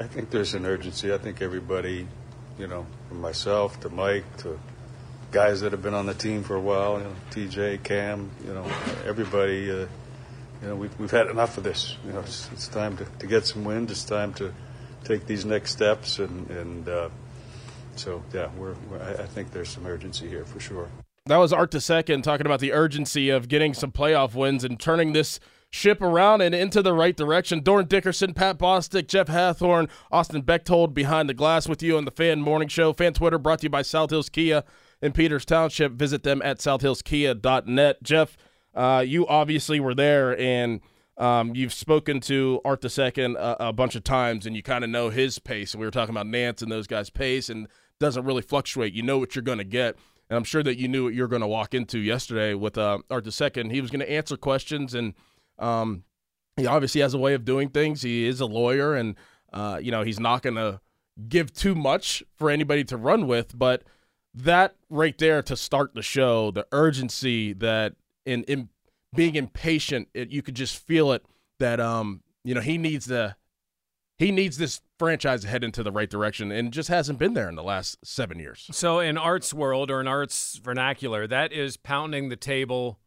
I think there's an urgency. I think everybody, you know, from myself to Mike to guys that have been on the team for a while, you know, TJ, Cam, you know, everybody, uh, you know, we've, we've had enough of this. You know, it's, it's time to, to get some wins. It's time to take these next steps. And, and uh, so, yeah, we're, we're, I think there's some urgency here for sure. That was Art II talking about the urgency of getting some playoff wins and turning this – ship around and into the right direction. Dorin Dickerson, Pat Bostick, Jeff Hathhorn, Austin Bechtold behind the glass with you on the Fan Morning Show. Fan Twitter brought to you by South Hills Kia in Peters Township. Visit them at southhillskia.net. Jeff, uh, you obviously were there and um, you've spoken to Art II a, a bunch of times and you kind of know his pace. And we were talking about Nance and those guys' pace and doesn't really fluctuate. You know what you're going to get. And I'm sure that you knew what you're going to walk into yesterday with uh, Art II. He was going to answer questions and – um, he obviously has a way of doing things. He is a lawyer, and uh, you know he's not going to give too much for anybody to run with. But that right there to start the show, the urgency that in, in being impatient, it, you could just feel it. That um, you know he needs the he needs this franchise to head into the right direction and just hasn't been there in the last seven years. So, in Art's world or in Art's vernacular, that is pounding the table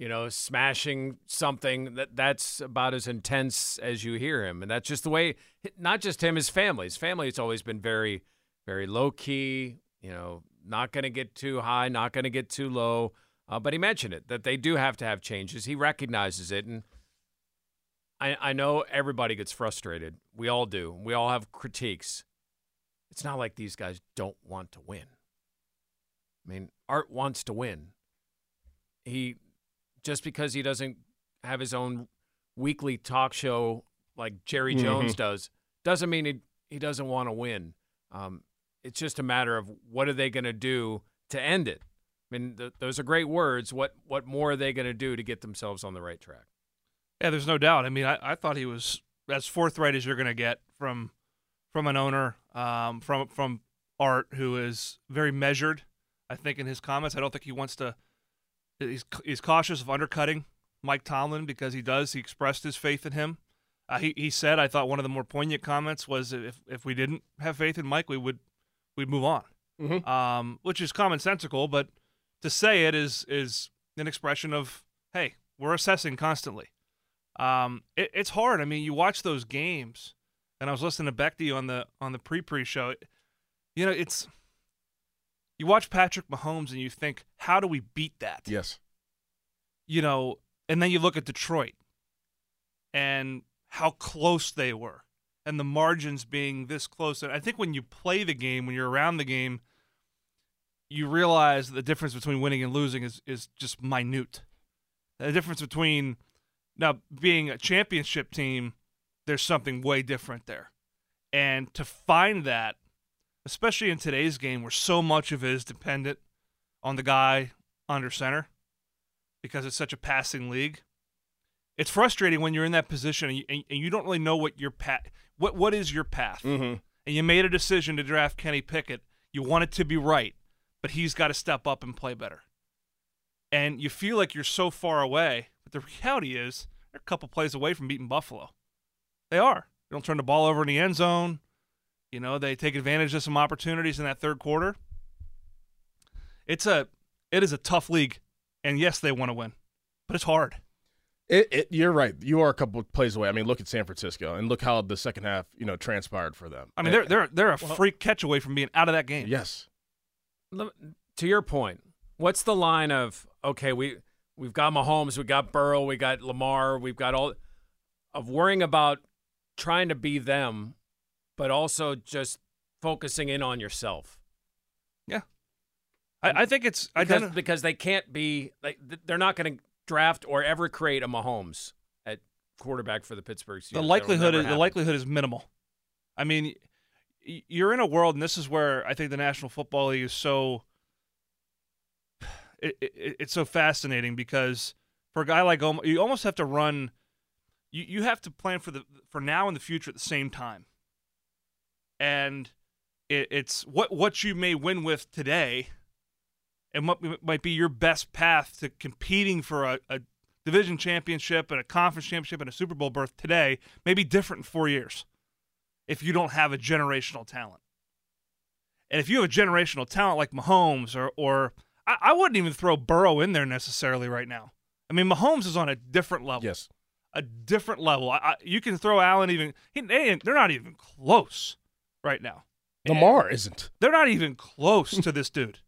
you know, smashing something that that's about as intense as you hear him, and that's just the way. Not just him, his family. His family has always been very, very low key. You know, not going to get too high, not going to get too low. Uh, but he mentioned it that they do have to have changes. He recognizes it, and I, I know everybody gets frustrated. We all do. We all have critiques. It's not like these guys don't want to win. I mean, Art wants to win. He just because he doesn't have his own weekly talk show like Jerry mm-hmm. Jones does, doesn't mean he, he doesn't want to win. Um, it's just a matter of what are they going to do to end it. I mean, th- those are great words. What what more are they going to do to get themselves on the right track? Yeah, there's no doubt. I mean, I, I thought he was as forthright as you're going to get from from an owner, um, from from Art, who is very measured. I think in his comments, I don't think he wants to he's, he's cautious of undercutting Mike Tomlin because he does. He expressed his faith in him. Uh, he he said, I thought one of the more poignant comments was if if we didn't have faith in Mike, we would we'd move on, mm-hmm. um, which is commonsensical. But to say it is is an expression of hey, we're assessing constantly. Um, it, it's hard. I mean, you watch those games, and I was listening to Becky on the on the pre pre show. You know, it's you watch Patrick Mahomes and you think, how do we beat that? Yes. You know, and then you look at Detroit and how close they were and the margins being this close. And I think when you play the game, when you're around the game, you realize the difference between winning and losing is, is just minute. The difference between now being a championship team, there's something way different there. And to find that especially in today's game where so much of it is dependent on the guy under center because it's such a passing league. it's frustrating when you're in that position and you, and, you don't really know what your path what what is your path. Mm-hmm. And you made a decision to draft Kenny Pickett. You want it to be right, but he's got to step up and play better. And you feel like you're so far away, but the reality is they're a couple plays away from beating Buffalo. They are. They don't turn the ball over in the end zone. You know, they take advantage of some opportunities in that third quarter. It's a it is a tough league. And yes, they want to win. But it's hard. It, it, you're right. You are a couple of plays away. I mean, look at San Francisco and look how the second half, you know, transpired for them. I mean, they're they're they're a freak catch away from being out of that game. Yes. To your point, what's the line of okay, we we've got Mahomes, we got Burrow, we got Lamar, we've got all of worrying about trying to be them, but also just focusing in on yourself. Yeah. I, I think it's I because, because they can't be like they're not going to draft or ever create a Mahomes at quarterback for the Pittsburgh Steelers. the likelihood is, the likelihood is minimal. I mean, you're in a world, and this is where I think the National Football League is so. It, it, it's so fascinating because for a guy like Om, you almost have to run. You you have to plan for the for now and the future at the same time. And it, it's what what you may win with today, and what might be your best path to competing for a, a division championship and a conference championship and a Super Bowl berth today may be different in four years if you don't have a generational talent. And if you have a generational talent like Mahomes or or I, I wouldn't even throw Burrow in there necessarily right now. I mean, Mahomes is on a different level. Yes. A different level. I, I, you can throw Allen even. He, they, they're not even close right now. Lamar isn't. They're not even close to this dude.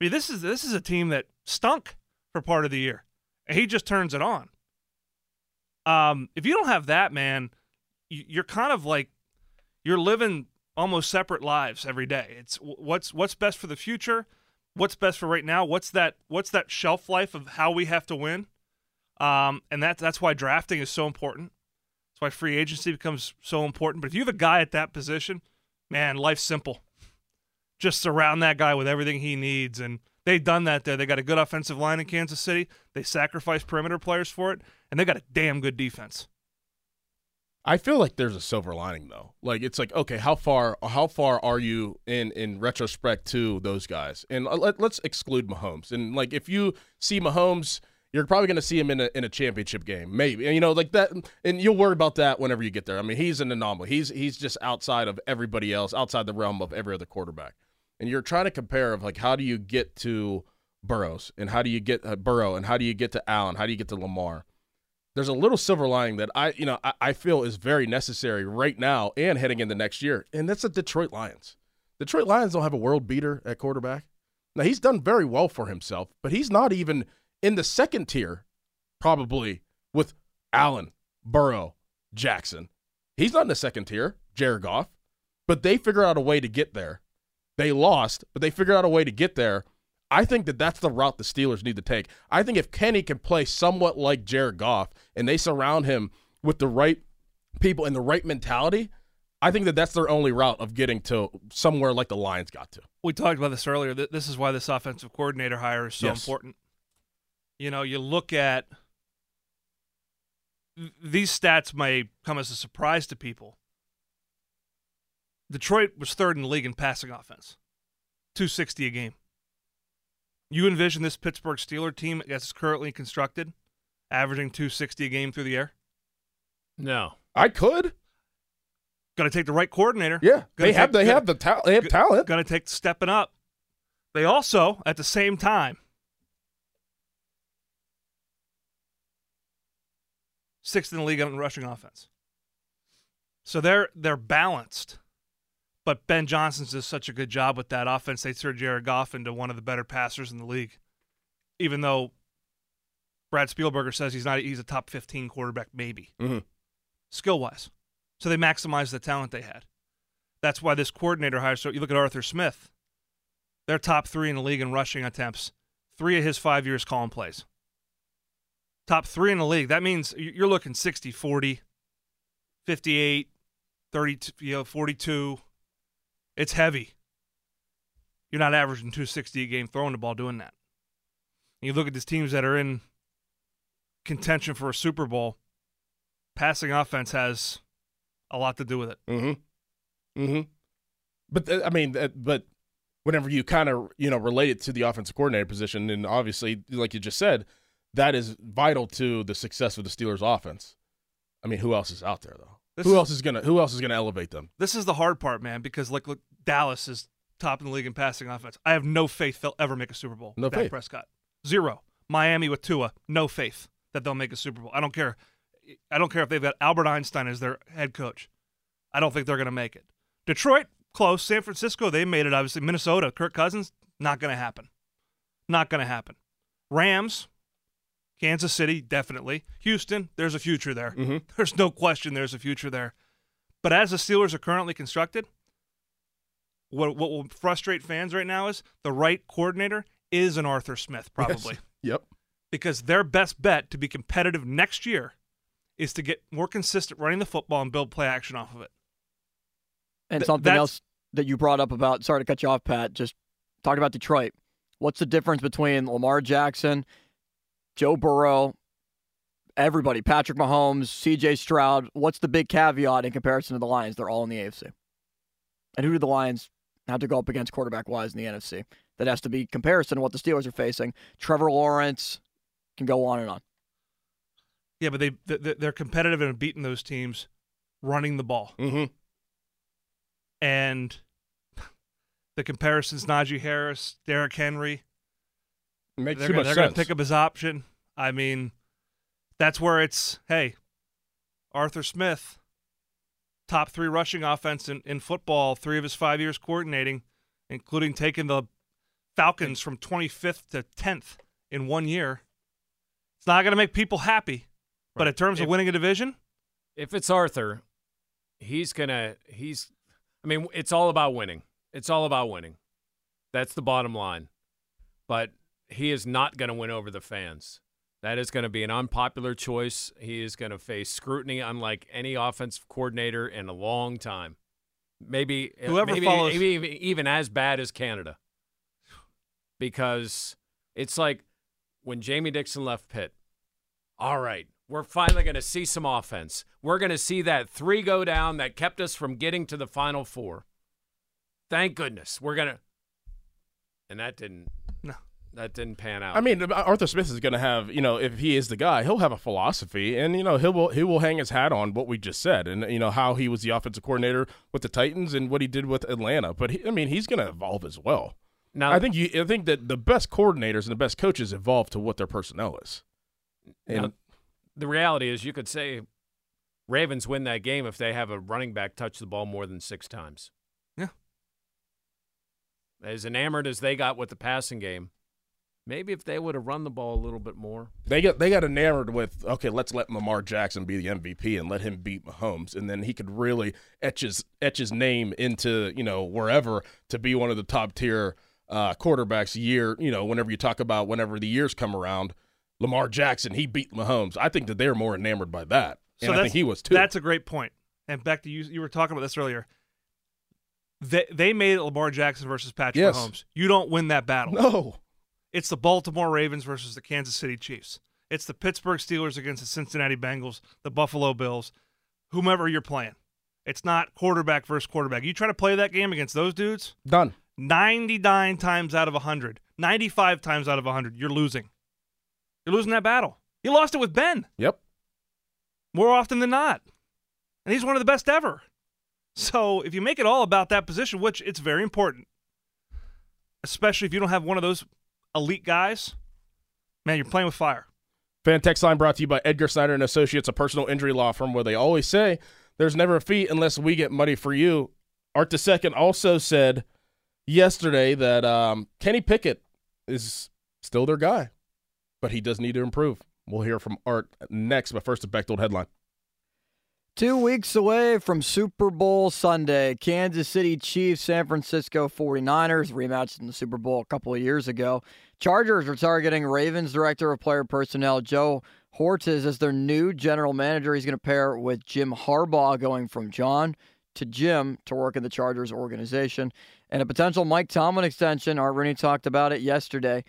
I mean, this is this is a team that stunk for part of the year, and he just turns it on. Um, if you don't have that, man, you- you're kind of like you're living almost separate lives every day. It's what's what's best for the future, what's best for right now, what's that what's that shelf life of how we have to win, um, and that's that's why drafting is so important. That's why free agency becomes so important. But if you have a guy at that position, man, life's simple. Just surround that guy with everything he needs, and they've done that there. They got a good offensive line in Kansas City. They sacrificed perimeter players for it, and they got a damn good defense. I feel like there's a silver lining though. Like it's like okay, how far how far are you in in retrospect to those guys? And uh, let, let's exclude Mahomes. And like if you see Mahomes, you're probably going to see him in a in a championship game, maybe. You know like that and you'll worry about that whenever you get there. I mean, he's an anomaly. He's he's just outside of everybody else, outside the realm of every other quarterback. And you're trying to compare of like how do you get to Burrows and how do you get uh, Burrow and how do you get to Allen? How do you get to Lamar? there's a little silver lining that I, you know, I, I feel is very necessary right now and heading into next year, and that's the Detroit Lions. Detroit Lions don't have a world beater at quarterback. Now he's done very well for himself, but he's not even in the second tier, probably with Allen, Burrow, Jackson. He's not in the second tier, Jared Goff, but they figure out a way to get there. They lost, but they figured out a way to get there. I think that that's the route the Steelers need to take. I think if Kenny can play somewhat like Jared Goff and they surround him with the right people and the right mentality, I think that that's their only route of getting to somewhere like the Lions got to. We talked about this earlier. This is why this offensive coordinator hire is so Yes. important. You know, you look at these stats may come as a surprise to people. Detroit was third in the league in passing offense, 260 a game. You envision this Pittsburgh Steeler team as it's currently constructed, averaging 260 a game through the air? No. I could. Got to take the right coordinator. Yeah. Gonna They have they gonna- have the ta- they have G- talent. Going to take stepping up. They also, at the same time, sixth in the league in rushing offense. So they're they're balanced. But Ben Johnson's does such a good job with that offense. They turned Jared Goff into one of the better passers in the league. Even though Brad Spielberger says he's not he's a top 15 quarterback maybe. Mhm. Skill wise. So they maximized the talent they had. That's why this coordinator hire. So you look at Arthur Smith. They're top three in the league in rushing attempts. Three of his five years calling plays. Top three in the league. That means you- you're looking 60 40, 58, 30, you know, 42. It's heavy. You're not averaging 260 a game throwing the ball doing that. And you look at these teams that are in contention for a Super Bowl, passing offense has a lot to do with it. Mm-hmm. Mm-hmm. But th- I mean, uh, but whenever you kind of you know relate it to the offensive coordinator position, and obviously, like you just said, that is vital to the success of the Steelers' offense. I mean, who else is out there though? This who else is gonna Who else is gonna elevate them? This is the hard part, man, because like look, Dallas is top in the league in passing offense. I have no faith they'll ever make a Super Bowl. No Dak faith. Prescott. Zero. Miami with Tua, no faith that they'll make a Super Bowl. I don't care. I don't care if they've got Albert Einstein as their head coach. I don't think they're going to make it. Detroit, close. San Francisco, they made it. Obviously, Minnesota, Kirk Cousins, not going to happen. Not going to happen. Rams, Kansas City, definitely. Houston, there's a future there. Mhm. There's no question there's a future there. But as the Steelers are currently constructed, what what will frustrate fans right now is the right coordinator is an Arthur Smith, probably. Yes. Yep. Because their best bet to be competitive next year is to get more consistent running the football and build play action off of it. And Th- something else that you brought up about, sorry to cut you off, Pat, just talking about Detroit. What's the difference between Lamar Jackson, Joe Burrow, everybody, Patrick Mahomes, CJ Stroud? What's the big caveat in comparison to the Lions? They're all in the AFC. And who do the Lions have to go up against quarterback wise in the NFC? That has to be comparison to what the Steelers are facing. Trevor Lawrence can go on and on. Yeah, but they they- they're competitive and have beaten those teams running the ball. Mm-hmm. And the comparisons: Najee Harris, Derrick Henry. It makes they're too gonna, much they're sense. going to pick up his option. I mean, that's where it's hey, Arthur Smith, top three rushing offense in, in football, three of his five years coordinating, including taking the Falcons from 25th to 10th in one year. It's not going to make people happy, but Right. in terms of winning a division, If it's Arthur, he's gonna he's I mean, it's all about winning. It's all about winning. That's the bottom line. But he is not going to win over the fans. That is going to be an unpopular choice. He is going to face scrutiny unlike any offensive coordinator in a long time. Maybe uh, Whoever maybe, follows- maybe even, even as bad as Canada. Because it's like when Jamie Dixon left Pitt. All right, we're finally going to see some offense. We're going to see that three go down that kept us from getting to the final four. Thank goodness. We're going to And that didn't. That didn't pan out. I mean, Arthur Smith is going to have, you know, if he is the guy, he'll have a philosophy, and you know, he will he will hang his hat on what we just said, and you know how he was the offensive coordinator with the Titans and what he did with Atlanta. But he, I mean, he's going to evolve as well. now I think you, I think that the best coordinators and the best coaches evolve to what their personnel is. And Now, the reality is you could say Ravens win that game if they have a running back touch the ball more than 6 times. Yeah. As enamored as they got with the passing game, maybe if they would have run the ball a little bit more. they got they got enamored with okay, let's let Lamar Jackson be the MVP and let him beat Mahomes, and then he could really etch his etch his name into you know wherever to be one of the top tier uh, quarterbacks. Year you know whenever you talk about whenever the years come around, Lamar Jackson he beat Mahomes. I think that they're more enamored by that, and I that's- think he was too. That's a great point. And back to you, you were talking about this earlier. They they made it Lamar Jackson versus Patrick Yes. Mahomes. You don't win that battle. no. It's the Baltimore Ravens versus the Kansas City Chiefs. It's the Pittsburgh Steelers against the Cincinnati Bengals, the Buffalo Bills, whomever you're playing. It's not quarterback versus quarterback. You try to play that game against those dudes, Done. 99 times out of 100, 95 times out of 100, you're losing. You're losing that battle. You lost it with Ben Yep. more often than not. And he's one of the best ever. So if you make it all about that position, which it's very important, especially if you don't have one of those elite guys, man, you're playing with fire. Fan text line brought to you by Edgar Snyder and Associates, a personal injury law firm where they always say there's never a fee unless we get money for you. Art the second also said yesterday that um, Kenny Pickett is still their guy, but he does need to improve. We'll hear from Art next, but first a Bechtold headline. Two weeks away from Super Bowl Sunday, Kansas City Chiefs, San Francisco 49ers, rematched in the Super Bowl a couple of years ago. Chargers are targeting Ravens Director of Player Personnel Joe Hortiz as their new general manager. He's going to pair with Jim Harbaugh, going from John to Jim to work in the Chargers organization. And a potential Mike Tomlin extension. Art Rooney talked about it yesterday.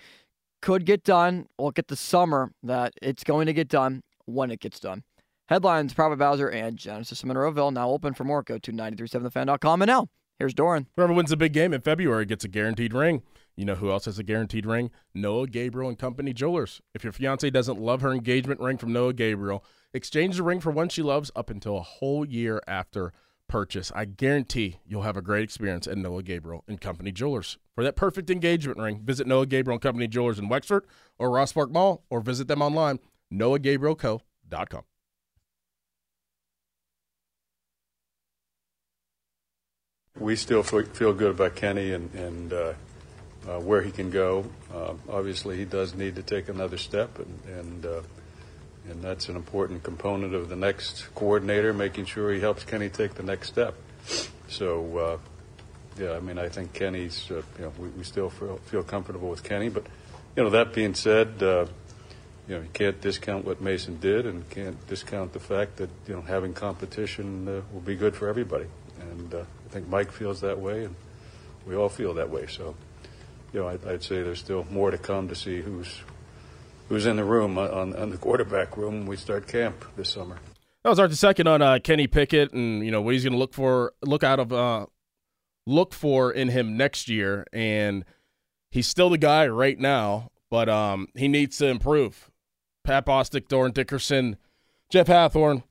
could get done. Look at the summer that it's going to get done when it gets done. Headlines, Papa Bowser, and Genesis Monroeville now open for more. Go to 937thefan.com. And now, here's Dorin. Whoever wins the big game in February gets a guaranteed ring. You know who else has a guaranteed ring? Noah Gabriel and Company Jewelers. If your fiance doesn't love her engagement ring from Noah Gabriel, exchange the ring for one she loves up until a whole year after purchase. I guarantee you'll have a great experience at Noah Gabriel and Company Jewelers. For that perfect engagement ring, visit Noah Gabriel and Company Jewelers in Wexford or Ross Park Mall or visit them online, noahgabrielco.com. We still feel good about Kenny and, and uh, uh, where he can go. Uh, obviously, he does need to take another step, and and, uh, and that's an important component of the next coordinator, making sure he helps Kenny take the next step. So, uh, yeah, I mean, I think Kenny's, uh, you know, we, we still feel, feel comfortable with Kenny, but you know, that being said, you know, you can't discount what Mason did, and can't discount the fact that you know having competition will be good for everybody, and I think Mike feels that way, and we all feel that way. So, you know, I'd, I'd say there's still more to come to see who's who's in the room on, on the quarterback room when we start camp this summer. That was our second on uh, Kenny Pickett, and you know what he's going to look for, look out of, uh, look for in him next year, and he's still the guy right now, but um, he needs to improve. Pat Bostick, Dorin Dickerson, Jeff Hathhorn,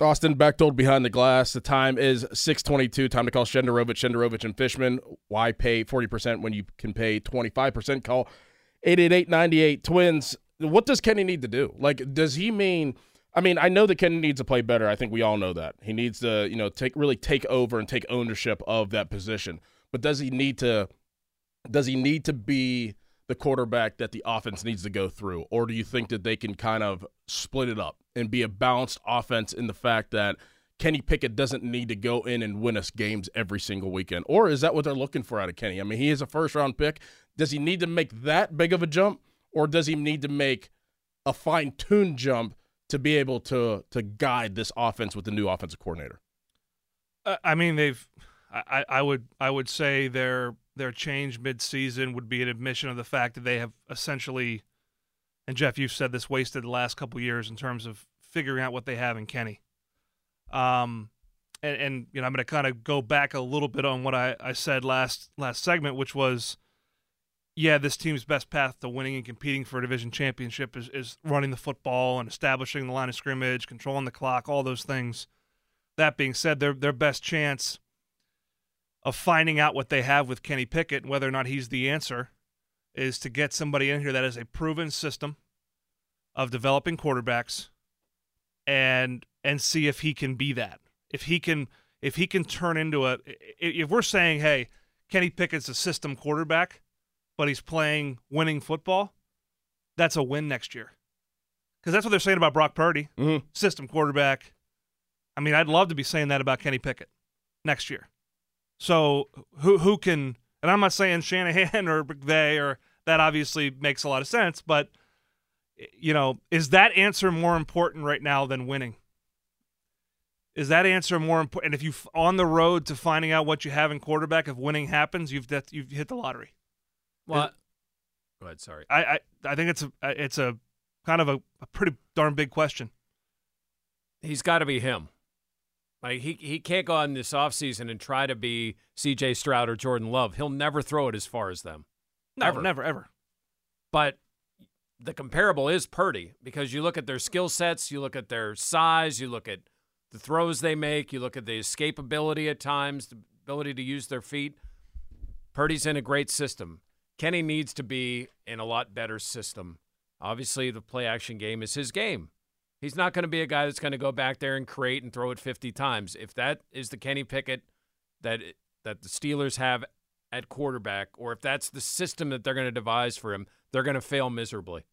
Austin Bechtold behind the glass. The time is 622. Time to call Shenderovich, Shenderovich, and Fishman. Why pay 40% when you can pay 25%? Call 888-98 Twins. What does Kenny need to do? Like, does he mean – I mean, I know that Kenny needs to play better. I think we all know that. He needs to, you know, take really take over and take ownership of that position. But does he need to does he need to be the quarterback that the offense needs to go through? Or do you think that they can kind of split it up and be a balanced offense in the fact that Kenny Pickett doesn't need to go in and win us games every single weekend? Or is that what they're looking for out of Kenny? I mean, he is a first round pick. Does he need to make that big of a jump? Or does he need to make a fine tuned jump to be able to to guide this offense with the new offensive coordinator? I mean, they've. I, I would I would say their their change midseason would be an admission of the fact that they have essentially, and Jeff, you've said this, wasted the last couple years in terms of figuring out what they have in Kenny. Um, and, and you know I'm going to kind of go back a little bit on what I, I said last last segment, which was, yeah, this team's best path to winning and competing for a division championship is, is running the football and establishing the line of scrimmage, controlling the clock, all those things. That being said, their their best chance of finding out what they have with Kenny Pickett and whether or not he's the answer is to get somebody in here that has a proven system of developing quarterbacks and and see if he can be that. If he can if he can turn into a if we're saying, "Hey, Kenny Pickett's a system quarterback, but he's playing winning football," that's a win next year. Cuz that's what they're saying about Brock Purdy, mm-hmm. system quarterback. I mean, I'd love to be saying that about Kenny Pickett next year. So who who can? And I'm not saying Shanahan or they or that obviously makes a lot of sense, but you know, is that answer more important right now than winning? Is that answer more important? And if you on the road to finding out what you have in quarterback, if winning happens, you've you've hit the lottery. Well, go ahead. Sorry. I, I I think it's a it's a kind of a, a pretty darn big question. He's got to be him. Like he he can't go on this offseason and try to be C.J. Stroud or Jordan Love. He'll never throw it as far as them. No, ever. never, ever. But the comparable is Purdy because you look at their skill sets, you look at their size, you look at the throws they make, you look at the escapability at times, the ability to use their feet. Purdy's in a great system. Kenny needs to be in a lot better system. Obviously, the play action game is his game. He's not going to be a guy that's going to go back there and create and throw it 50 times. If that is the Kenny Pickett that that the Steelers have at quarterback, or if that's the system that they're going to devise for him, they're going to fail miserably.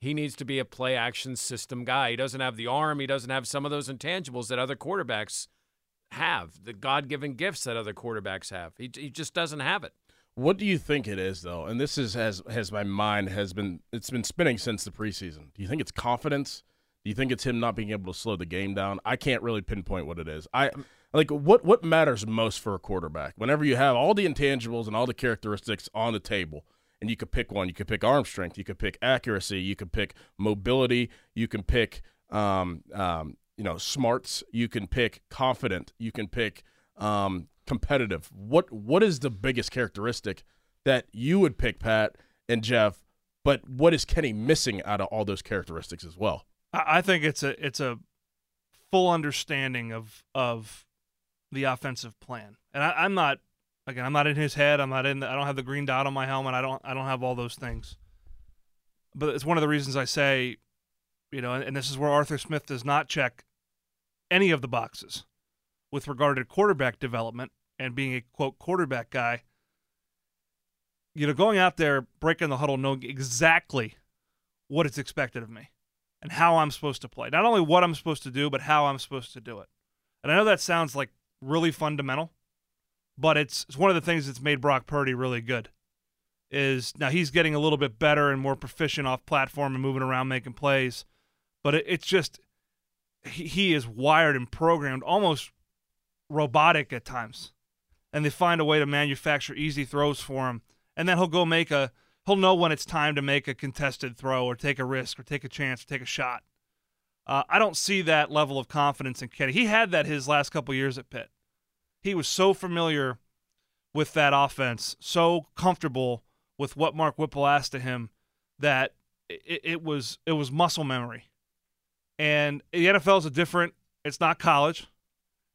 He needs to be a play action system guy. He doesn't have the arm. He doesn't have some of those intangibles that other quarterbacks have, the God given gifts that other quarterbacks have. He, he just doesn't have it. What do you think it is though? And this is has has my mind has been it's been spinning since the preseason. Do you think it's confidence? You think it's him not being able to slow the game down? I can't really pinpoint what it is. I like what what matters most for a quarterback. Whenever you have all the intangibles and all the characteristics on the table, and you could pick one. You could pick arm strength. You could pick accuracy. You could pick mobility. You can pick, um, um, you know, smarts. You can pick confident. You can pick um, competitive. What What is the biggest characteristic that you would pick, Pat and Jeff? But what is Kenny missing out of all those characteristics as well? I think it's a it's a full understanding of of the offensive plan, and I, I'm not Again, I'm not in his head. I'm not in. The, I don't have the green dot on my helmet. I don't. I don't have all those things. But it's one of the reasons I say, you know, and, and this is where Arthur Smith does not check any of the boxes with regard to quarterback development and being a quote quarterback guy. You know, going out there breaking the huddle, knowing exactly what is expected of me and how I'm supposed to play. Not only what I'm supposed to do, but how I'm supposed to do it. And I know that sounds like really fundamental but it's, it's one of the things that's made Brock Purdy really good. Is now he's getting a little bit better and more proficient off platform and moving around making plays, but it, it's just he, he is wired and programmed almost robotic at times, and they find a way to manufacture easy throws for him, and then he'll go make a he'll know when it's time to make a contested throw or take a risk or take a chance or take a shot. Uh, I don't see that level of confidence in Kenny. He had that his last couple years at Pitt he was so familiar with that offense, so comfortable with what Mark Whipple asked of him that it, it was it was muscle memory. And the NFL is a different. It's not college.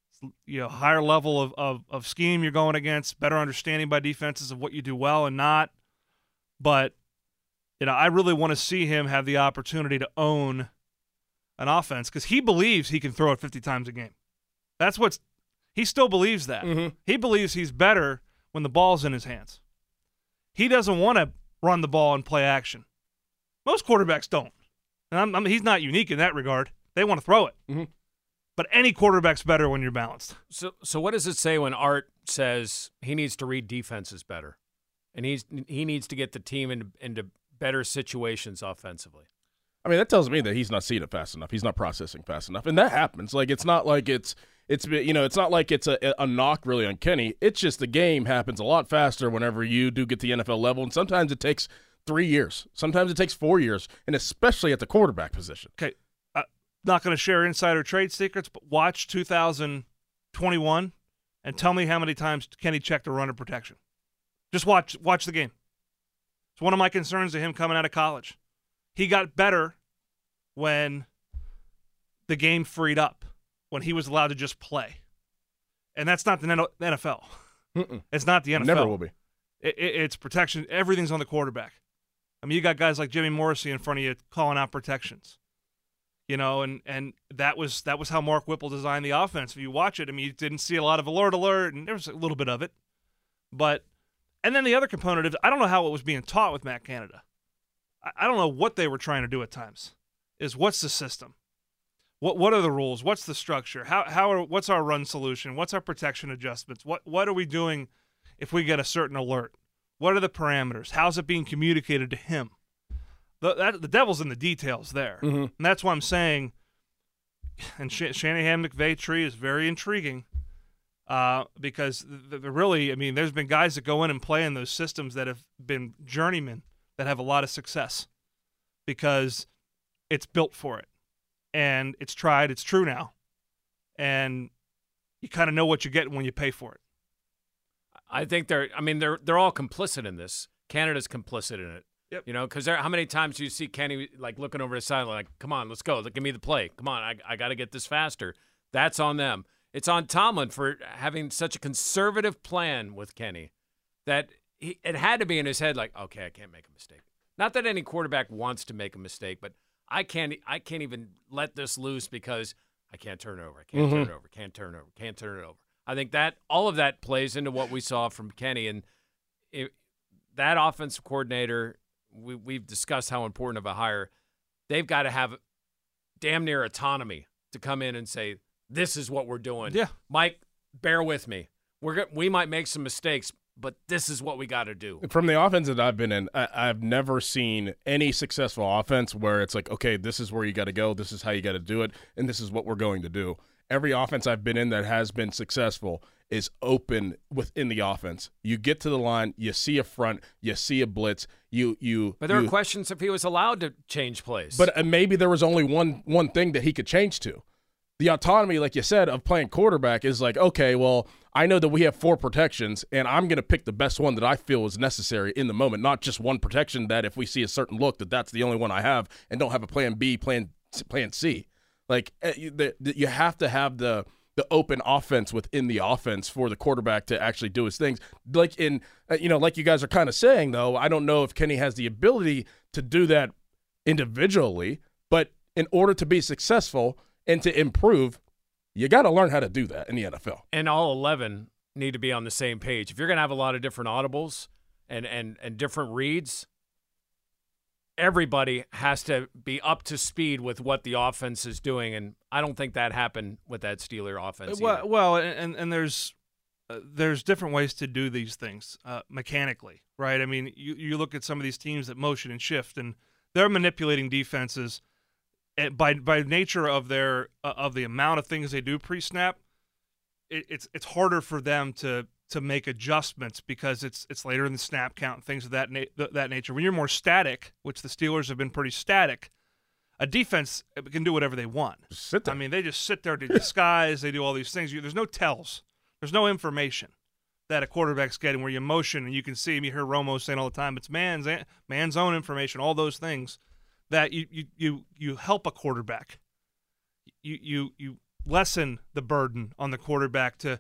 It's, you know, higher level of, of of scheme you're going against, better understanding by defenses of what you do well and not. But you know, I really want to see him have the opportunity to own an offense because he believes he can throw it 50 times a game. That's what's he still believes that. Mm-hmm. He believes he's better when the ball's in his hands. He doesn't want to run the ball and play action. Most quarterbacks don't. And I'm, I'm, he's not unique in that regard. They want to throw it. Mm-hmm. But any quarterback's better when you're balanced. So, so what does it say when Art says he needs to read defenses better, and he's he needs to get the team into, into better situations offensively? I mean, that tells me that he's not seeing it fast enough. He's not processing fast enough, and that happens. Like it's not like it's it's you know it's not like it's a, a knock really on Kenny. It's just the game happens a lot faster whenever you do get the NFL level, and sometimes it takes three years, sometimes it takes four years, and especially at the quarterback position. Okay, uh, not going to share insider trade secrets, but watch 2021 and tell me how many times Kenny checked the run of protection. Just watch watch the game. It's one of my concerns to him coming out of college. He got better when the game freed up when he was allowed to just play. And that's not the NFL. Mm-mm. It's not the NFL. Never will be. It, it, it's protection. Everything's on the quarterback. I mean, you got guys like Jimmy Morrissey in front of you calling out protections. You know, and and that was that was how Mark Whipple designed the offense. If you watch it, I mean, you didn't see a lot of alert, alert, and there was a little bit of it, but and then the other component is I don't know how it was being taught with Matt Canada. I, I don't know what they were trying to do at times. Is what's the system? What what are the rules? What's the structure? How how are what's our run solution? What's our protection adjustments? What what are we doing if we get a certain alert? What are the parameters? How's it being communicated to him? The that, the devil's in the details there, mm-hmm. and that's why I'm saying. And Sh- Shanahan McVay tree is very intriguing, uh, because the, the really, I mean, there's been guys that go in and play in those systems that have been journeymen that have a lot of success, because it's built for it and it's tried, it's true now, and you kind of know what you're getting when you pay for it. I think they're. I mean, they're they're all complicit in this. Canada's complicit in it. Yep. You know, because how many times do you see Kenny like looking over his side, like, "Come on, let's go, give me the play. Come on, I I got to get this faster." That's on them. It's on Tomlin for having such a conservative plan with Kenny that he, it had to be in his head, like, "Okay, I can't make a mistake." Not that any quarterback wants to make a mistake, but I can't I can't even let this loose because I can't turn it over. I can't mm-hmm. turn it over. Can't turn it over. Can't turn it over. I think that all of that plays into what we saw from Kenny and it, that offensive coordinator. We, we've discussed how important of a hire they've got to have damn near autonomy to come in and say this is what we're doing. Yeah, Mike, bear with me. We're we might make some mistakes, but this is what we got to do. From the offense that I've been in, I, have never seen any successful offense where it's like, okay, this is where you got to go, this is how you got to do it, and this is what we're going to do. every offense I've been in that has been successful is open within the offense. You get to the line, you see a front, you see a blitz, you you. But there you, are questions if he was allowed to change plays. But uh, maybe there was only one one thing that he could change to. The autonomy, like you said, of playing quarterback is like, okay, well, I know that we have four protections, and I'm going to pick the best one that I feel is necessary in the moment, not just one protection that if we see a certain look that that's the only one I have, and don't have a plan B, plan plan C. Like eh, you, have to have the the open offense within the offense for the quarterback to actually do his things. Like in uh, you know, like you guys are kind of saying though, I don't know if Kenny has the ability to do that individually, but in order to be successful and to improve, you got to learn how to do that in the NFL. And all 11 need to be on the same page. If you're going to have a lot of different audibles and and and different reads, everybody has to be up to speed with what the offense is doing, and I don't think that happened with that Steeler offense. Well, either. well, and and there's uh, there's different ways to do these things uh, mechanically, right? I mean, you you look at some of these teams that motion and shift, and they're manipulating defenses by by nature of their uh, of the amount of things they do pre-snap. It, it's it's harder for them to to make adjustments because it's it's later in the snap count and things of that na- that nature. When you're more static, which the Steelers have been pretty static, a defense uh, can do whatever they want. sit there. I mean, they just sit there to disguise. they do all these things. You, there's no tells. There's no information that a quarterback's getting where you motion and you can see. You hear Romo saying all the time, it's man's man's own information. All those things that you you you, you help a quarterback. You you you lessen the burden on the quarterback to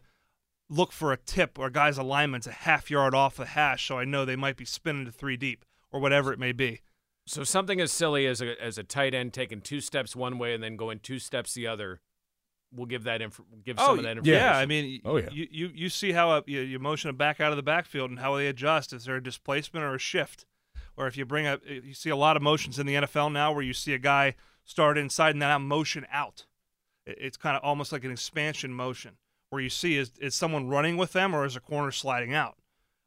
look for a tip or a guy's alignment's a half yard off the hash, so I know they might be spinning to three deep or whatever it may be. So something as silly as a as a tight end taking two steps one way and then going two steps the other, will give that inf- give some oh, of that information. Yeah, I mean, Oh, yeah. you, you you see how uh, a, you, you motion a back out of the backfield and how they adjust. Is there a displacement or a shift? Or if you bring up, you see a lot of motions in the NFL now where you see a guy start inside and then motion out. It's kind of almost like an expansion motion where you see is is someone running with them or is a corner sliding out.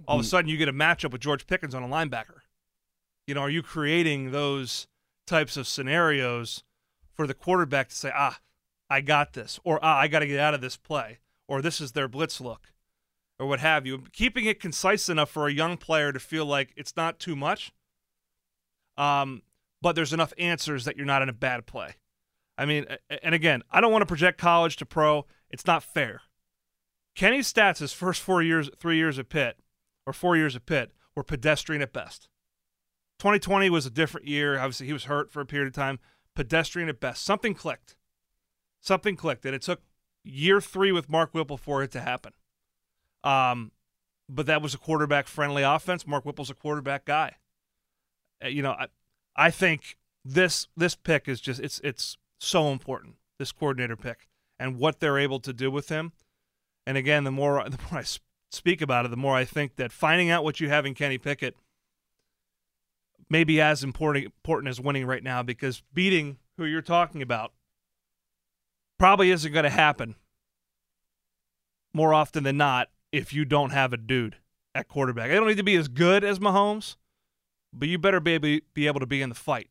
All of a sudden, you get a matchup with George Pickens on a linebacker. You know, are you creating those types of scenarios for the quarterback to say, ah, I got this, or ah, I got to get out of this play, or this is their blitz look, or what have you. Keeping it concise enough for a young player to feel like it's not too much, um, but there's enough answers that you're not in a bad play. I mean, and again, I don't want to project college to pro. It's not fair. Kenny's stats his first four years, three years at Pitt, or four years at Pitt, were pedestrian at best. 2020 was a different year. Obviously, he was hurt for a period of time. Pedestrian at best. Something clicked. Something clicked, and it took year three with Mark Whipple for it to happen. Um, but that was a quarterback-friendly offense. Mark Whipple's a quarterback guy. Uh, you know, I, I think this this pick is just it's it's so important. This coordinator pick and what they're able to do with him. And again, the more the more I speak about it, the more I think that finding out what you have in Kenny Pickett may be as important important as winning right now because beating who you're talking about probably isn't going to happen more often than not if you don't have a dude at quarterback. They don't need to be as good as Mahomes, but you better be able, be able to be in the fight.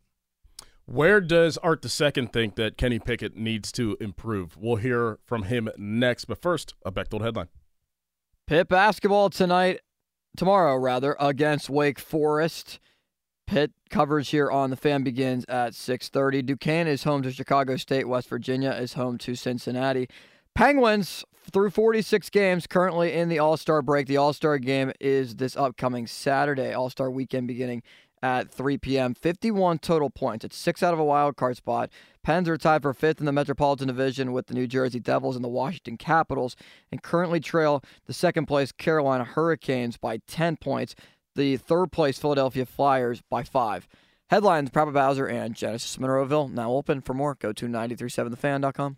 Where does Art the Second think that Kenny Pickett needs to improve? We'll hear from him next. But first, a Bechtold headline. Pitt basketball tonight, tomorrow rather, against Wake Forest. Pitt coverage here on the fan begins at 6:30. Duquesne is home to Chicago State. West Virginia is home to Cincinnati. Penguins through 46 games currently in the All-Star break. The All-Star game is this upcoming Saturday. All-Star weekend beginning at 3 p.m. 51 total points. It's six out of a wild card spot. Pens are tied for fifth in the Metropolitan Division with the New Jersey Devils and the Washington Capitals, and currently trail the second place Carolina Hurricanes by 10 points. The third place Philadelphia Flyers by five. Headlines: Papa Bowser and Genesis Monroeville now open. For more, go to 937thefan.com.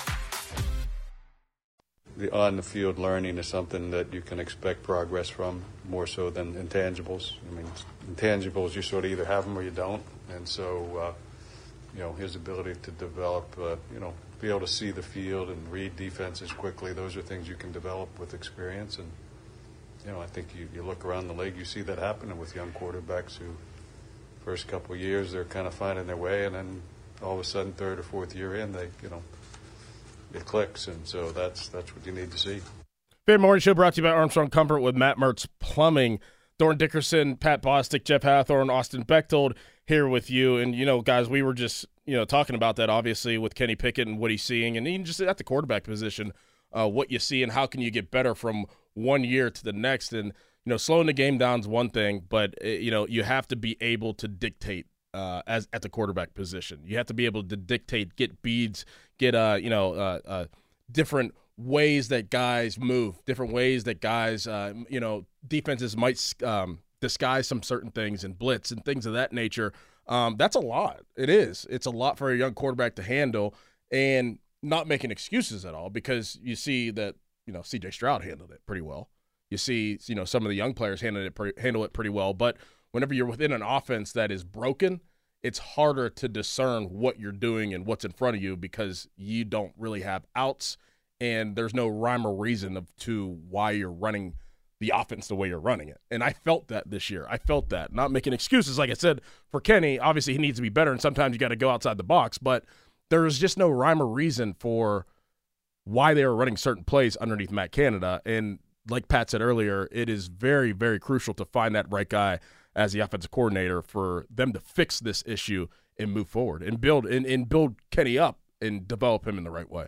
The on the field learning is something that you can expect progress from more so than intangibles. I mean, intangibles, you sort of either have them or you don't. And so, uh, you know, his ability to develop, uh, you know, be able to see the field and read defenses quickly, those are things you can develop with experience. And, you know, I think you, you look around the league, you see that happening with young quarterbacks who, first couple years, they're kind of finding their way, and then all of a sudden, third or fourth year in, they, you know, it clicks. And so that's, that's what you need to see. Fair Morning Show brought to you by Armstrong Comfort with Matt Mertz Plumbing. Dorin Dickerson, Pat Bostick, Jeff Hathhorn, Austin Bechtold here with you. And, you know, guys, we were just, you know, talking about that obviously with Kenny Pickett and what he's seeing, and even just at the quarterback position, uh, what you see and how can you get better from one year to the next. And, you know, slowing the game down is one thing, but, uh, you know, you have to be able to dictate uh, as at the quarterback position. You have to be able to dictate, get beads, get, uh, you know, uh, uh, different ways that guys move, different ways that guys, uh, you know, defenses might um, disguise some certain things and blitz and things of that nature. Um, that's a lot. It is. It's a lot for a young quarterback to handle and not making excuses at all because you see that, you know, CJ Stroud handled it pretty well. You see, you know, some of the young players handle it pretty, handle it pretty well. But whenever you're within an offense that is broken, it's harder to discern what you're doing and what's in front of you because you don't really have outs and there's no rhyme or reason of, to why you're running the offense the way you're running it. And I felt that this year. I felt that. Not making excuses, like I said, for Kenny. Obviously, he needs to be better, and sometimes you got to go outside the box. But there was just no rhyme or reason for why they were running certain plays underneath Matt Canada. And like Pat said earlier, it is very, very crucial to find that right guy as the offensive coordinator for them to fix this issue and move forward and build and, and build Kenny up and develop him in the right way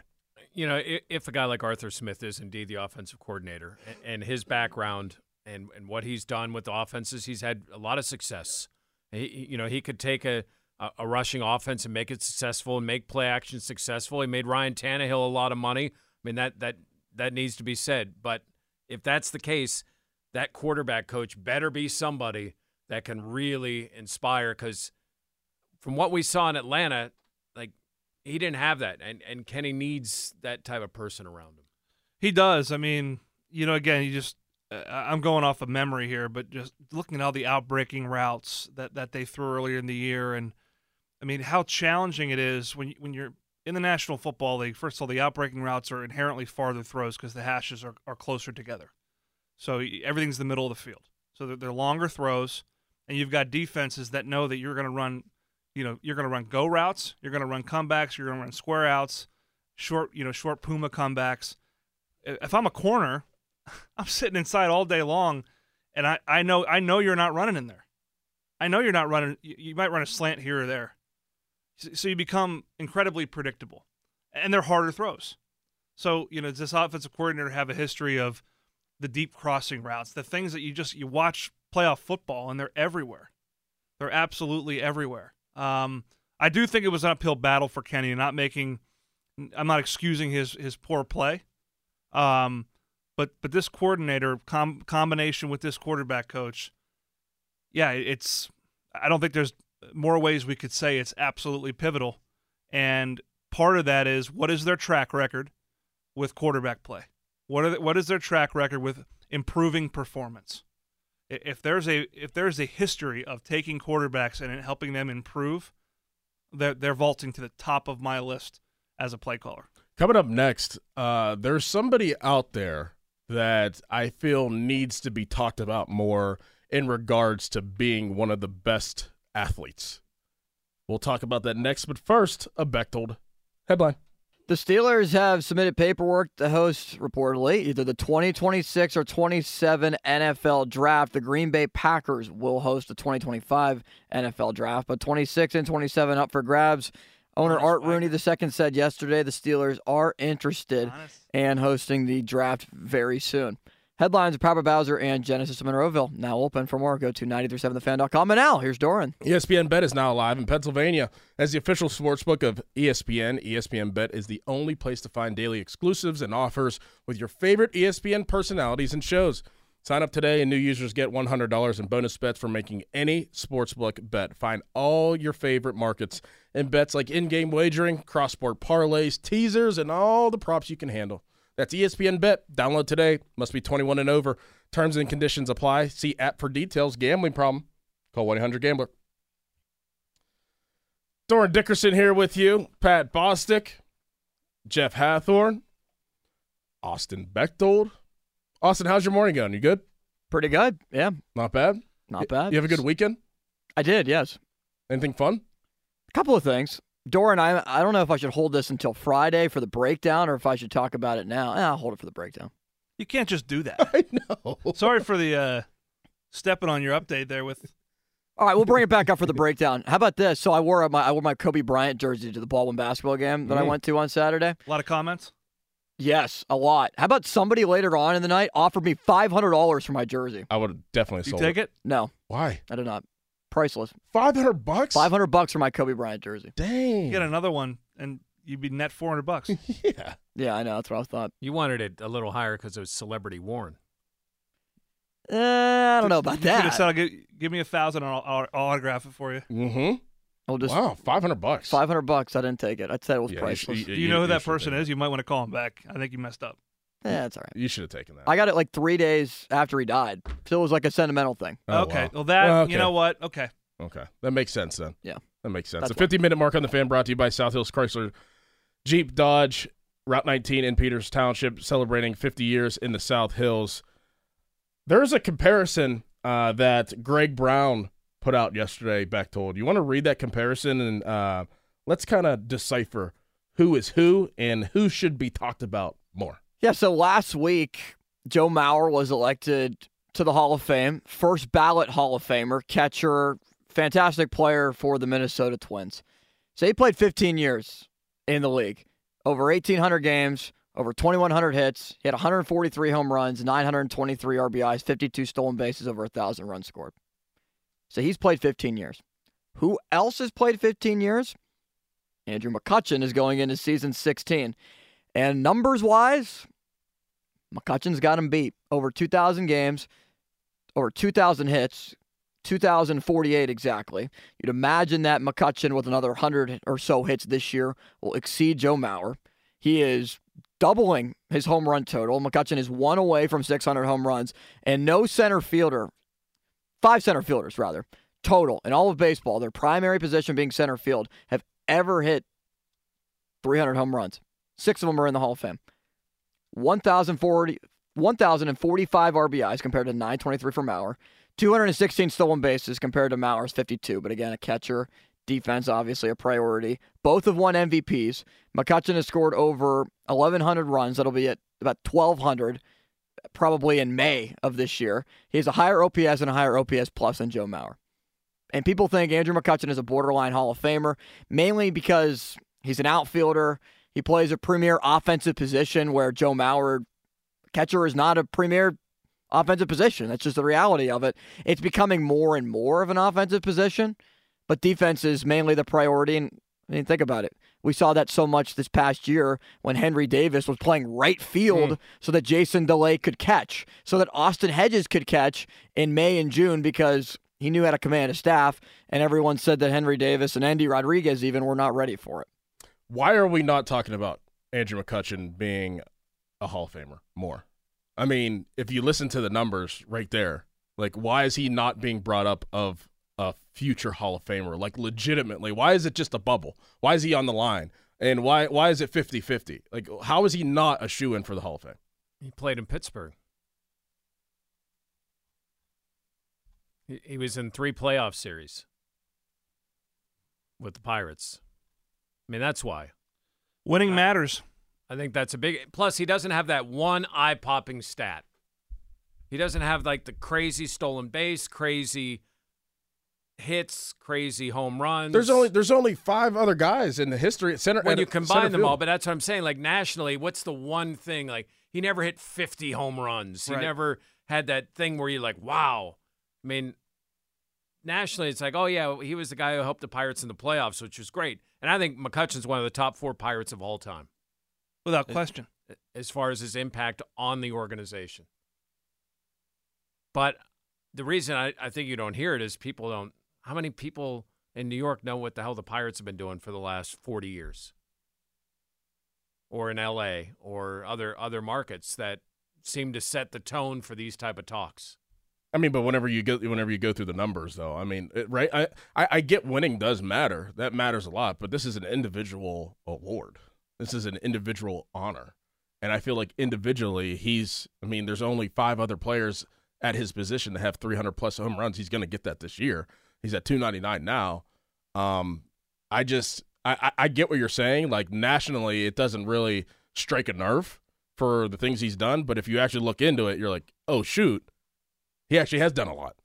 you know, if a guy like Arthur Smith is indeed the offensive coordinator and his background and, and what he's done with the offenses, he's had a lot of success. He, you know, he could take a, a rushing offense and make it successful and make play action successful. He made Ryan Tannehill a lot of money. I mean, that, that, that needs to be said. But if that's the case, that quarterback coach better be somebody that can really inspire because from what we saw in Atlanta, like he didn't have that, and and Kenny needs that type of person around him. He does. I mean, you know, again, you just uh, I'm going off of memory here, but just looking at all the outbreaking routes that that they threw earlier in the year, and I mean how challenging it is when when you're in the National Football League. First of all, the outbreaking routes are inherently farther throws because the hashes are, are closer together, so everything's the middle of the field. So they're, they're longer throws, and you've got defenses that know that you're going to run you know, you're going to run go routes, you're going to run comebacks, you're going to run square outs, short, you know, short puma comebacks. If I'm a corner, I'm sitting inside all day long, and I, I know I know you're not running in there. I know you're not running. You, you might run a slant here or there, so you become incredibly predictable, and they're harder throws. So you know, does this offensive coordinator have a history of the deep crossing routes, the things that you just you watch playoff football, and they're everywhere. They're absolutely everywhere. Um, I do think it was an uphill battle for Kenny, not making. I'm not excusing his his poor play, um, but but this coordinator com- combination with this quarterback coach, yeah, it's. I don't think there's more ways we could say it's absolutely pivotal, and part of that is what is their track record with quarterback play. What are what is their track record with improving performance? If there's a if there's a history of taking quarterbacks and helping them improve, they're they're vaulting to the top of my list as a play caller. Coming up next, uh, there's somebody out there that I feel needs to be talked about more in regards to being one of the best athletes. We'll talk about that next, but first, a Bechtold headline. The Steelers have submitted paperwork to host, reportedly, either the 2026 or 27 NFL draft. The Green Bay Packers will host the 2025 NFL draft, but 26 and 27 up for grabs. Owner Art Rooney II said yesterday the Steelers are interested in hosting the draft very soon. Headlines of Papa Bowser and Genesis of Monroeville now open for more. Go to 937thefan.com. And now, here's Dorin. ESPN Bet is now live in Pennsylvania as the official sportsbook of ESPN. ESPN Bet is the only place to find daily exclusives and offers with your favorite ESPN personalities and shows. Sign up today and new users get $100 in bonus bets for making any sportsbook bet. Find all your favorite markets and bets like in game wagering, cross sport parlays, teasers, and all the props you can handle. That's ESPN Bet. Download today. Must be 21 and over. Terms and conditions apply. See app for details. Gambling problem? Call 1-800-GAMBLER. Dorin Dickerson here with you. Pat Bostick, Jeff Hathhorn, Austin Bechtold. Austin, how's your morning going? You good? Pretty good. Yeah. Not bad? Not bad. You have a good weekend? I did, yes. Anything fun? A couple of things. Dorin, I I don't know if I should hold this until Friday for the breakdown or if I should talk about it now. Eh, I'll hold it for the breakdown. You can't just do that. I know. Sorry for the uh, stepping on your update there with. All right, we'll bring it back up for the breakdown. How about this? So I wore my I wore my Kobe Bryant jersey to the Baldwin basketball game that I Mm. went to on Saturday. A lot of comments. Yes, a lot. How about somebody later on in the night offered me five hundred dollars for my jersey? I would have definitely You sold take it? No, Why? I did not. Priceless. 500 bucks? Five hundred bucks for my Kobe Bryant jersey. Dang. Get another one, and you'd be net four hundred bucks. yeah. Yeah, I know. That's what I thought. You wanted it a little higher because it was celebrity worn. Eh, I don't know about You that. said, give, "Give me a thousand, and I'll, I'll, I'll autograph it for you." Mm-hmm. I'll just Wow, 500 bucks. five hundred bucks. I didn't take it. I said it was Yeah, you priceless. Do you know who that person is? You might want to call him back. I think you messed up. Yeah, that's all right. You should have taken that. I got it like three days after he died, so it was like a sentimental thing. Oh, okay. wow. Well, that Well, okay. you know what? Okay. Okay. That makes sense then. Yeah. That makes sense. That's the 50 minute mark on the fan brought to you by South Hills Chrysler Jeep Dodge, Route 19 in Peters Township, celebrating 50 years in the South Hills. There's a comparison uh, that Greg Brown put out yesterday, Bechtold. You want to read that comparison and uh, let's kind of decipher who is who and who should be talked about more. Yeah, so last week, Joe Mauer was elected to the Hall of Fame, first ballot Hall of Famer, catcher, fantastic player for the Minnesota Twins. So he played 15 years in the league, over 1,800 games, over 2,100 hits. He had 143 home runs, 923 RBIs, 52 stolen bases, over 1,000 runs scored. So he's played 15 years. Who else has played 15 years? Andrew McCutchen is going into season 16. And numbers wise, McCutchen's got him beat. Over 2,000 games, over 2,000 hits, 2,048 exactly. You'd imagine that McCutchen, with another 100 or so hits this year, will exceed Joe Mauer. He is doubling his home run total. McCutchen is one away from 600 home runs, and no center fielder, five center fielders rather, total in all of baseball, their primary position being center field, have ever hit 300 home runs. Six of them are in the Hall of Fame. 1,040 1,045 RBIs compared to 923 for Mauer. 216 stolen bases compared to Mauer's 52. But again, a catcher Defense, obviously, a priority. Both have won MVPs. McCutchen has scored over 1,100 runs. That'll be at about 1,200 probably in May of this year. He has a higher OPS and a higher OPS plus than Joe Mauer. And people think Andrew McCutchen is a borderline Hall of Famer, mainly because he's an outfielder. He plays a premier offensive position where Joe Mauer, catcher, is not a premier offensive position. That's just the reality of it. It's becoming more and more of an offensive position, but defense is mainly the priority. And I mean, think about it. We saw that so much this past year when Henry Davis was playing right field mm. so that Jason Delay could catch, so that Austin Hedges could catch in May and June because he knew how to command a staff, and everyone said that Henry Davis and Endy Rodriguez even were not ready for it. Why are we not talking about Andrew McCutchen being a Hall of Famer more? I mean, if you listen to the numbers right there, like why is he not being brought up of a future Hall of Famer? Like legitimately, why is it just a bubble? Why is he on the line? And why why is it 50-50? Like how is he not a shoe in for the Hall of Fame? He played in Pittsburgh. He was in three playoff series with the Pirates. I mean, that's why. Winning matters. I think that's a big plus he doesn't have that one eye-popping stat. He doesn't have like the crazy stolen base, crazy hits, crazy home runs. There's only there's only five other guys in the history at center. When at you combine them field. all, but that's what I'm saying. Like nationally, what's the one thing? Like he never hit 50 home runs. He Right. never had that thing where you're like, wow. I mean, nationally, it's like, oh yeah, he was the guy who helped the Pirates in the playoffs, which was great. And I think McCutchen's one of the top four Pirates of all time Without uh, question. as far as his impact on the organization. But the reason I, I think you don't hear it is people don't. How many people in New York know what the hell the Pirates have been doing for the last 40 years? Or in LA or other other markets that seem to set the tone for these type of talks. I mean, but whenever you go whenever you go through the numbers, though, I mean, it, right? I, I I get winning does matter. That matters a lot. But this is an individual award. This is an individual honor, and I feel like individually, he's. I mean, there's only five other players at his position to have 300 plus home runs. He's going to get that this year. He's at 299 now. Um, I just I, I I get what you're saying. Like nationally, it doesn't really strike a nerve for the things he's done. But if you actually look into it, you're like, oh shoot he actually has done a lot.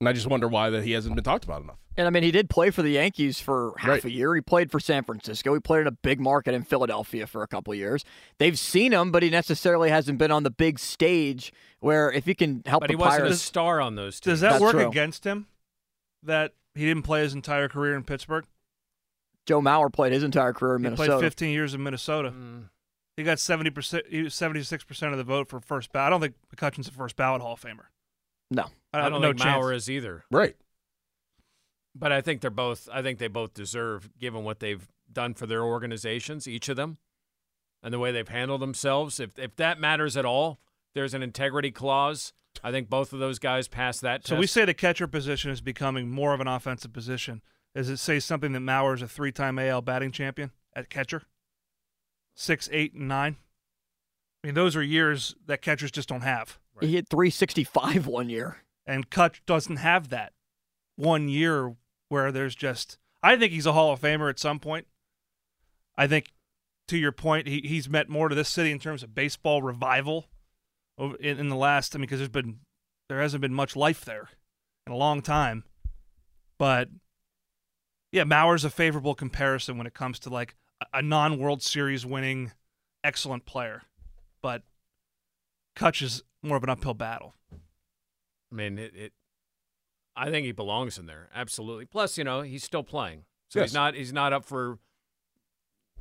And I just wonder why that he hasn't been talked about enough. And I mean, he did play for the Yankees for half Right. a year. He played for San Francisco. He played in a big market in Philadelphia for a couple of years. They've seen him, but he necessarily hasn't been on the big stage where if he can help But the he wasn't a Pirates. star on those teams. Does that That's work true. against him? That he didn't play his entire career in Pittsburgh. Joe Mauer played his entire career in He Minnesota. played 15 years in Minnesota. Mm. He got 70 percent, 76 percent of the vote for first ballot. I don't think McCutchen's a first ballot Hall of Famer. No, I don't no think chance. Mauer is either. Right. But I think they're both. I think they both deserve, given what they've done for their organizations, each of them, and the way they've handled themselves. If if that matters at all, there's an integrity clause. I think both of those guys pass that. So test. we say the catcher position is becoming more of an offensive position. Does it say something that Mauer is a three-time AL batting champion at catcher? Six, eight, and nine. I mean, those are years that catchers just don't have. He hit 365 one year. And Kutch doesn't have that one year where there's just. I think he's a Hall of Famer at some point. I think, to your point, he, he's meant more to this city in terms of baseball revival over in, in the last. I mean, because there's been there hasn't been much life there in a long time. But yeah, Mauer's a favorable comparison when it comes to like a, a non-World Series winning excellent player, but Kutch is more of an uphill battle. I mean, it, it. I think he belongs in there absolutely. Plus, you know, he's still playing, so Yes. he's not. He's not up for.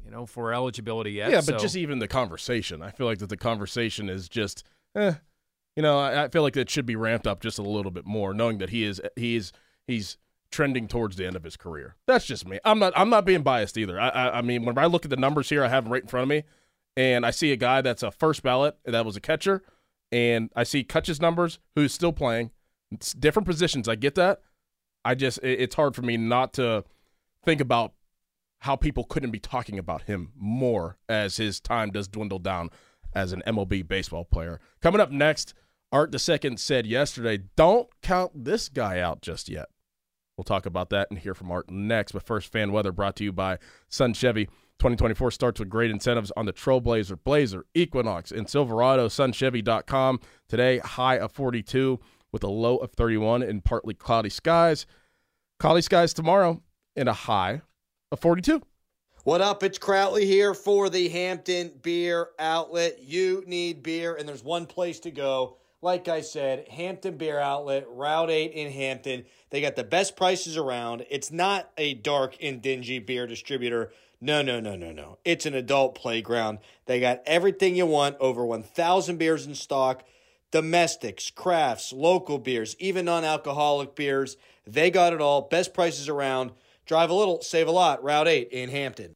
You know, for eligibility yet. Yeah, but so- just even the conversation. I feel like that the conversation is just, eh, you know, I, I feel like that should be ramped up just a little bit more, knowing that he is he is he's trending towards the end of his career. That's just me. I'm not I'm not being biased either. I I, I mean, when I look at the numbers here, I have them right in front of me, and I see a guy that's a first ballot that was a catcher, and I see Kutch's numbers who's still playing. It's different positions. I get that. I just it, it's hard for me not to think about how people couldn't be talking about him more as his time does dwindle down as an MLB baseball player. Coming up next, Art the Second said yesterday, "Don't count this guy out just yet." We'll talk about that and hear from Art next. But first, fan weather brought to you by Sun Chevy. 2024 starts with great incentives on the Trailblazer, Blazer, Equinox, and Silverado. SunChevy.com. Today, high of 42 with a low of 31 in partly cloudy skies. Cloudy skies tomorrow and a high of 42. What up? It's Crowley here for the Hampton Beer Outlet. You need beer, and there's one place to go. Like I said, Hampton Beer Outlet, Route 8 in Hampton. They got the best prices around. It's not a dark and dingy beer distributor. No, no, no, no, no. It's an adult playground. They got everything you want, over 1,000 beers in stock domestics, crafts, local beers, even non alcoholic beers. They got it all. Best prices around. Drive a little, save a lot. Route 8 in Hampton.